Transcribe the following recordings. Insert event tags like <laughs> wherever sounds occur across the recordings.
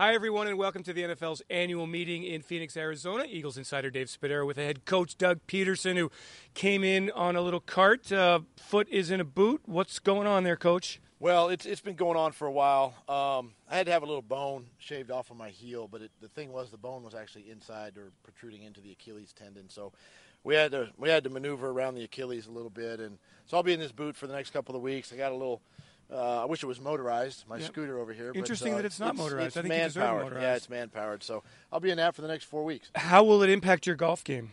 Hi, everyone, and welcome to the NFL's annual meeting in Phoenix, Arizona. Eagles insider Dave Spadaro with head coach Doug Pederson, who came in on a little cart. Uh, foot is in a boot. What's going on there, coach? Well, it's it's been going on for a while. Um, I had to have a little bone shaved off of my heel, but it, the thing was the bone was actually inside or protruding into the Achilles tendon. So we had to we had to maneuver around the Achilles a little bit, and so I'll be in this boot for the next couple of weeks. I got a little uh, I wish it was motorized. My scooter over here. Interesting but, uh, that it's not it's, motorized. It's I think man powered. Motorized. Yeah, it's man powered. So I'll be in that for the next four weeks. How will it impact your golf game?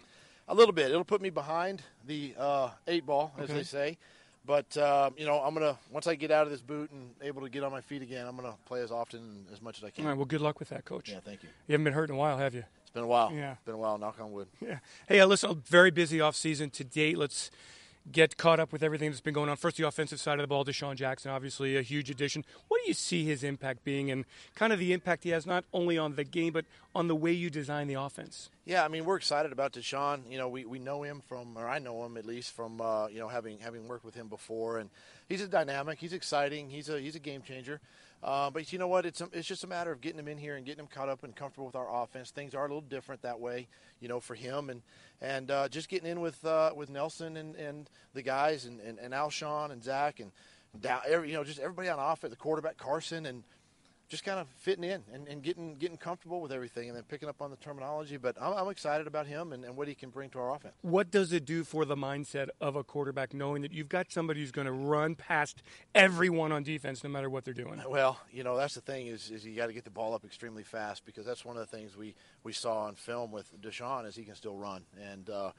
A little bit. It'll put me behind the uh, eight ball, as okay. they say. But uh, you know, I'm gonna once I get out of this boot and able to get on my feet again, I'm gonna play as often and as much as I can. All right. Well, good luck with that, coach. Yeah, thank you. You haven't been hurt in a while, have you? It's been a while. Yeah, it's been a while. Knock on wood. Yeah. Hey, listen. Very busy off season to date. Let's get caught up with everything that's been going on. First, the offensive side of the ball, DeSean Jackson, obviously a huge addition. What do you see his impact being, and kind of the impact he has not only on the game but on the way you design the offense? Yeah, I mean we're excited about DeSean. You know, we, we know him from, or I know him at least from, uh, you know, having having worked with him before, and he's a dynamic. He's exciting. He's a he's a game changer. Uh, but you know what? It's a, it's just a matter of getting him in here and getting him caught up and comfortable with our offense. Things are a little different that way, you know, for him and and uh, just getting in with uh, with Nelson and, and the guys and, and, and Alshon and Zach and down, every, you know just everybody on offense, the quarterback Carson and just kind of fitting in and, and getting getting comfortable with everything and then picking up on the terminology. But I'm, I'm excited about him and, and, what he can bring to our offense. What does it do for the mindset of a quarterback knowing that you've got somebody who's going to run past everyone on defense no matter what they're doing? Well, you know that's the thing is, is you got to get the ball up extremely fast because that's one of the things we, we saw on film with DeSean is he can still run and uh,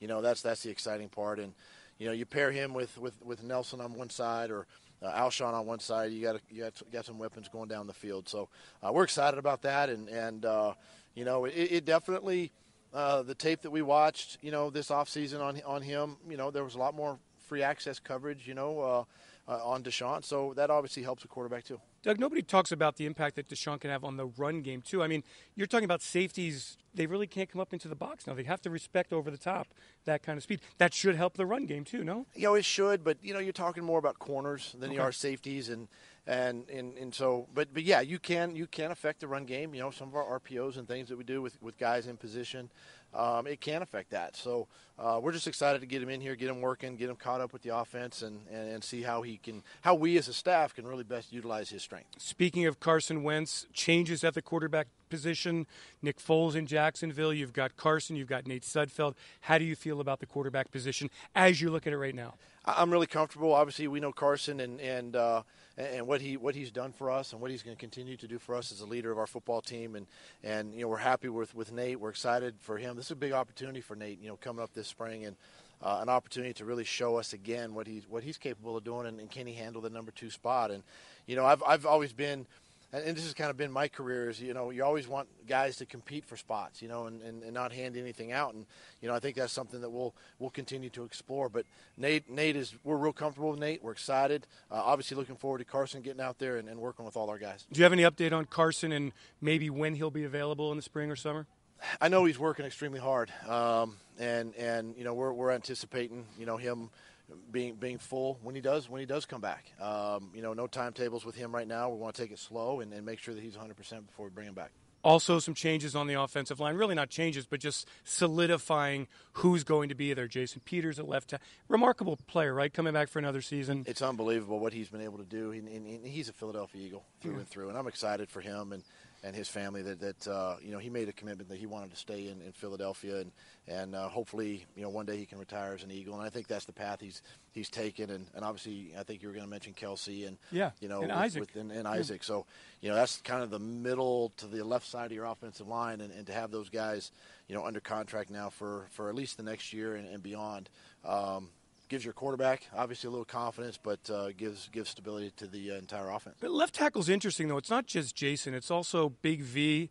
you know that's that's the exciting part and you know you pair him with, with, with Nelson on one side or uh, Alshon on one side. You got you got, got some weapons going down the field. So uh, we're excited about that, and and uh, you know it, it definitely uh, the tape that we watched, you know, this offseason on on him. You know, there was a lot more free access coverage. You know. Uh, on DeSean, so that obviously helps the quarterback too. Doug, nobody talks about the impact that DeSean can have on the run game too. I mean, you're talking about safeties; they really can't come up into the box now. They have to respect over the top that kind of speed. That should help the run game too, no? You know, it should, but you know, you're talking more about corners than okay. you are safeties, and and, and and so, but but yeah, you can you can affect the run game. You know, some of our RPOs and things that we do with with guys in position um, it can affect that. So uh, we're just excited to get him in here, get him working, get him caught up with the offense, and, and, and, see how he can, how we as a staff can really best utilize his strength. Speaking of Carson Wentz, changes at the quarterback position. Nick Foles in Jacksonville. You've got Carson. You've got Nate Sudfeld. How do you feel about the quarterback position as you look at it right now? I'm really comfortable. Obviously, we know Carson and and uh, and what he what he's done for us and what he's going to continue to do for us as a leader of our football team. And and you know we're happy with with Nate. We're excited for him. This is a big opportunity for Nate. You know, coming up this spring and. Uh, an opportunity to really show us again what he's what he's capable of doing, and, and can he handle the number two spot? And you know, I've I've always been and this has kind of been my career is you know you always want guys to compete for spots you know and, and, and, not hand anything out. And you know I think that's something that we'll we'll continue to explore. But Nate Nate is we're real comfortable with Nate. We're excited. Uh, obviously looking forward to Carson getting out there and, and working with all our guys. Do you have any update on Carson and maybe when he'll be available in the spring or summer? I know he's working extremely hard. Um, and and you know we're, we're anticipating you know him being being full when he does when he does come back. Um, you know, no timetables with him right now. We want to take it slow and, and make sure that he's 100 percent before we bring him back. Also, some changes on the offensive line. Really, not changes, but just solidifying who's going to be there. Jason Peters at left, remarkable player, right? Coming back for another season. It's unbelievable what he's been able to do. He, he's a Philadelphia Eagle through yeah. and through, and I'm excited for him. And and his family that that uh, you know he made a commitment that he wanted to stay in, in Philadelphia and and uh, hopefully you know one day he can retire as an Eagle and I think that's the path he's he's taken and, and obviously I think you were going to mention Kelce and yeah you know and with, Isaac with, and, and Isaac yeah. so you know that's kind of the middle to the left side of your offensive line and, and to have those guys you know under contract now for for at least the next year and, and beyond. Um, gives your quarterback obviously a little confidence, but uh, gives gives stability to the uh, entire offense. But left tackle's interesting though. It's not just Jason. It's also Big V.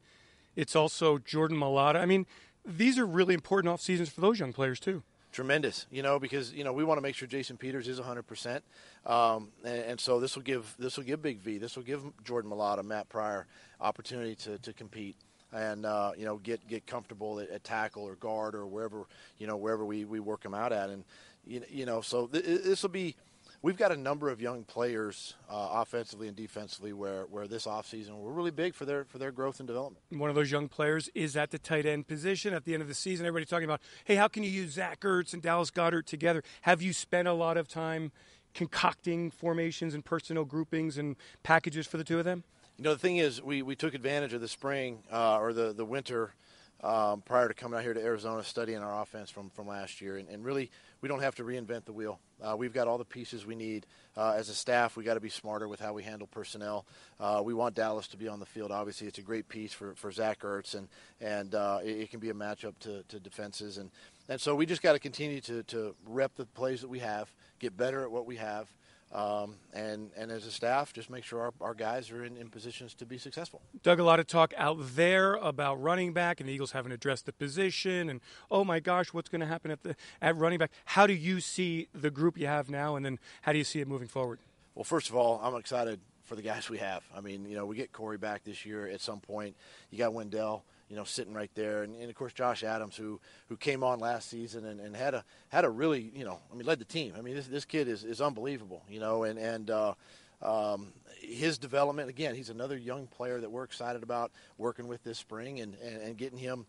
It's also Jordan Mailata. I mean, these are really important off seasons for those young players too. Tremendous, you know, because you know we want to make sure Jason Peters is 100, um, percent and, and so this will give this will give Big V, this will give Jordan Mailata, Matt Pryor opportunity to, to compete and uh, you know get get comfortable at, at, tackle or guard or wherever you know wherever we, we work them out at and you, you know, so th- this will be we've got a number of young players, uh, offensively and defensively, where, where this offseason we're really big for their for their growth and development. One of those young players is at the tight end position at the end of the season. Everybody talking about, hey, how can you use Zach Ertz and Dallas Goedert together? Have you spent a lot of time concocting formations and personnel groupings and packages for the two of them? You know, the thing is, we, we took advantage of the spring uh, or the the winter um, prior to coming out here to Arizona, studying our offense from, from last year. And, and really, we don't have to reinvent the wheel. Uh, we've got all the pieces we need. Uh, as a staff, we got to be smarter with how we handle personnel. Uh, we want Dallas to be on the field. Obviously, it's a great piece for, for Zach Ertz, and, and uh, it, it, can be a matchup to, to defenses. And, and so we just got to continue to, to rep the plays that we have, get better at what we have, um, and and as a staff, just make sure our, our guys are in, in positions to be successful. Doug, a lot of talk out there about running back, and the Eagles haven't addressed the position. And oh my gosh, what's going to happen at the at running back? How do you see the group you have now, and then how do you see it moving forward? Well, first of all, I'm excited for the guys we have. I mean, you know, we get Corey back this year at some point. You got Wendell you know, sitting right there, and, and, of course Josh Adams, who who came on last season and, and had a had a really, you know, I mean, led the team. I mean, this this kid is, is unbelievable, you know, and and uh, um, his development again, he's another young player that we're excited about working with this spring and, and, and getting him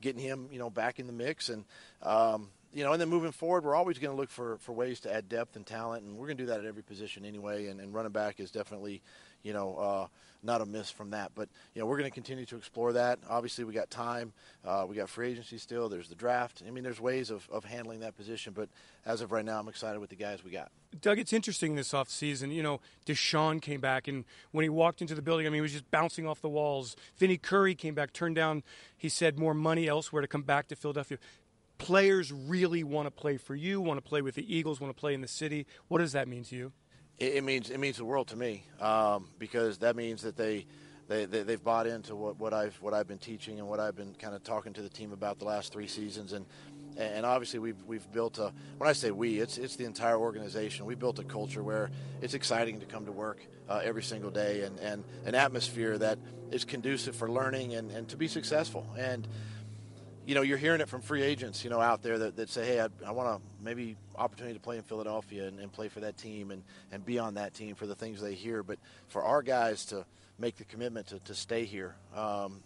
getting him, you know, back in the mix and. Um, you know, and then moving forward, we're always going to look for, for ways to add depth and talent, and we're going to do that at every position anyway. And, and running back is definitely, you know, uh, not a miss from that. But you know, we're going to continue to explore that. Obviously, we got time. Uh, we got free agency still. There's the draft. I mean, there's ways of, of handling that position. But as of right now, I'm excited with the guys we got. Doug, it's interesting this offseason. You know, DeSean came back, and when he walked into the building, I mean, he was just bouncing off the walls. Vinny Curry came back, turned down, he said, more money elsewhere to come back to Philadelphia players really want to play for you, want to play with the Eagles, want to play in the city. What does that mean to you? It, it means it means the world to me um, because that means that they. They, they, have bought into what, what I've what I've been teaching and what I've been kind of talking to the team about the last three seasons and and obviously we've we've built a when I say we it's it's the entire organization we built a culture where it's exciting to come to work uh, every single day and, and an atmosphere that is conducive for learning and, and to be successful and you know, you're hearing it from free agents, you know, out there that, that say, hey, I, I want to maybe opportunity to play in Philadelphia and, and, play for that team and, and be on that team for the things they hear. But for our guys to make the commitment to, to stay here, um,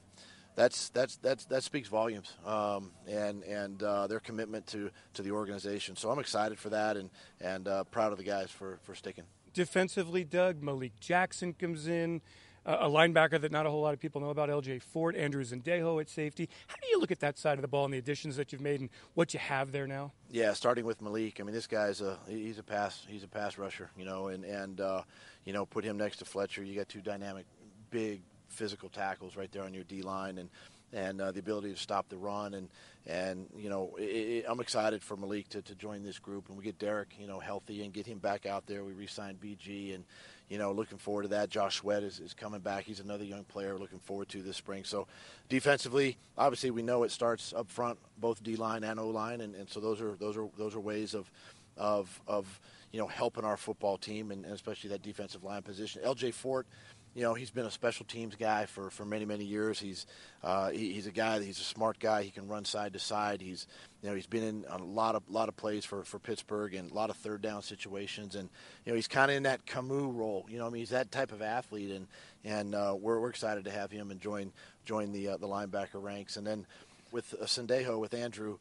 that's, that's, that's, that speaks volumes um, and, and uh, their commitment to, to the organization. So I'm excited for that and, and uh, proud of the guys for, for sticking. Defensively, Doug, Malik Jackson comes in a linebacker that not a whole lot of people know about, LJ Fort, Andrew Sendejo at safety. How do you look at that side of the ball and the additions that you've made and what you have there now? Yeah, starting with Malik. I mean, this guy's a he's a pass he's a pass rusher, you know, and and uh, you know put him next to Fletcher. You got two dynamic, big physical tackles right there on your D line, and and uh, the ability to stop the run. And and you know, it, it, I'm excited for Malik to, to join this group, and we get Derek, you know, healthy and get him back out there. We re-signed BG, and you know, looking forward to that. Josh Sweat is, is coming back. He's another young player looking forward to this spring. So, defensively, obviously, we know it starts up front, both D line and O line, and, and so those are those are those are ways of of of you know helping our football team and, and especially that defensive line position. LJ Fort you know, he's been a special teams guy for, for many, many years. He's uh, he, he's a guy. He's a smart guy. He can run side to side. He's you know he's been in a lot of lot of plays for, for Pittsburgh and a lot of third down situations. And you know he's kind of in that Kamu's role. You know, I mean he's that type of athlete, and and uh, we're we're excited to have him and join join the uh, the linebacker ranks. And then with uh, Sendejo with Andrew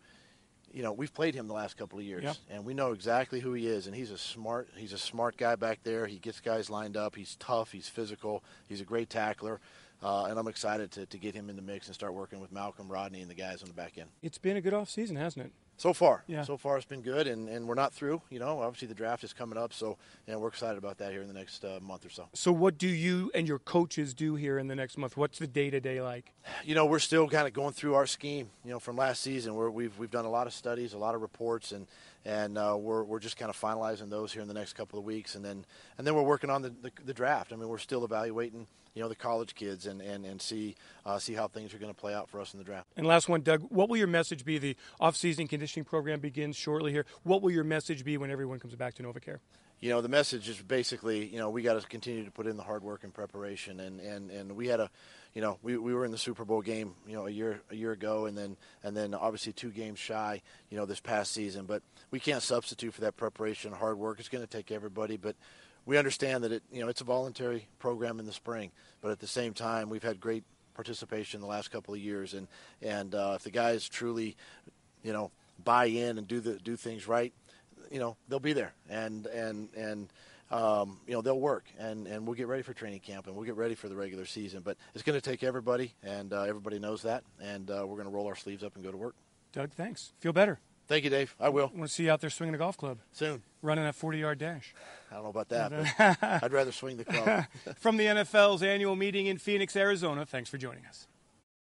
you know, we've played him the last couple of years, yeah. and we know exactly who he is. And he's a smart, he's a smart guy back there. He gets guys lined up. He's tough. He's physical. He's a great tackler. Uh, and I'm excited to, to get him in the mix and start working with Malcolm, Rodney, and the guys on the back end. It's been a good off season, hasn't it? So far, yeah. So far, it's been good, and, and we're not through. You know, obviously the draft is coming up, so you know, we're excited about that here in the next uh, month or so. So, what do you and your coaches do here in the next month? What's the day to day like? You know, we're still kind of going through our scheme. You know, from last season, where we've we've done a lot of studies, a lot of reports, and and uh, we're we're just kind of finalizing those here in the next couple of weeks, and then and then we're working on the, the, the draft. I mean, we're still evaluating you know the college kids and and and see uh, see how things are going to play out for us in the draft. And last one, Doug, what will your message be? The off-season conditioning program begins shortly here. What will your message be when everyone comes back to NovaCare? You know, the message is basically, you know, we got to continue to put in the hard work and preparation, and, and, and we had a, you know, we, we were in the Super Bowl game, you know, a year a year ago, and then and then obviously two games shy, you know, this past season. But we can't substitute for that preparation, hard work. It's going to take everybody, but we understand that it, you know, it's a voluntary program in the spring. But at the same time, we've had great participation the last couple of years, and and uh, if the guys truly, you know, buy in and do the do things right, you know, they'll be there, and and and um, you know they'll work, and and we'll get ready for training camp, and we'll get ready for the regular season. But it's going to take everybody, and uh, everybody knows that, and uh, we're going to roll our sleeves up and go to work. Doug, thanks. Feel better. Thank you, Dave. I will. I want to see you out there swinging a golf club soon. Running a 40 yard dash. I don't know about that, but <laughs> I'd rather swing the club. <laughs> From the NFL's annual meeting in Phoenix, Arizona, thanks for joining us.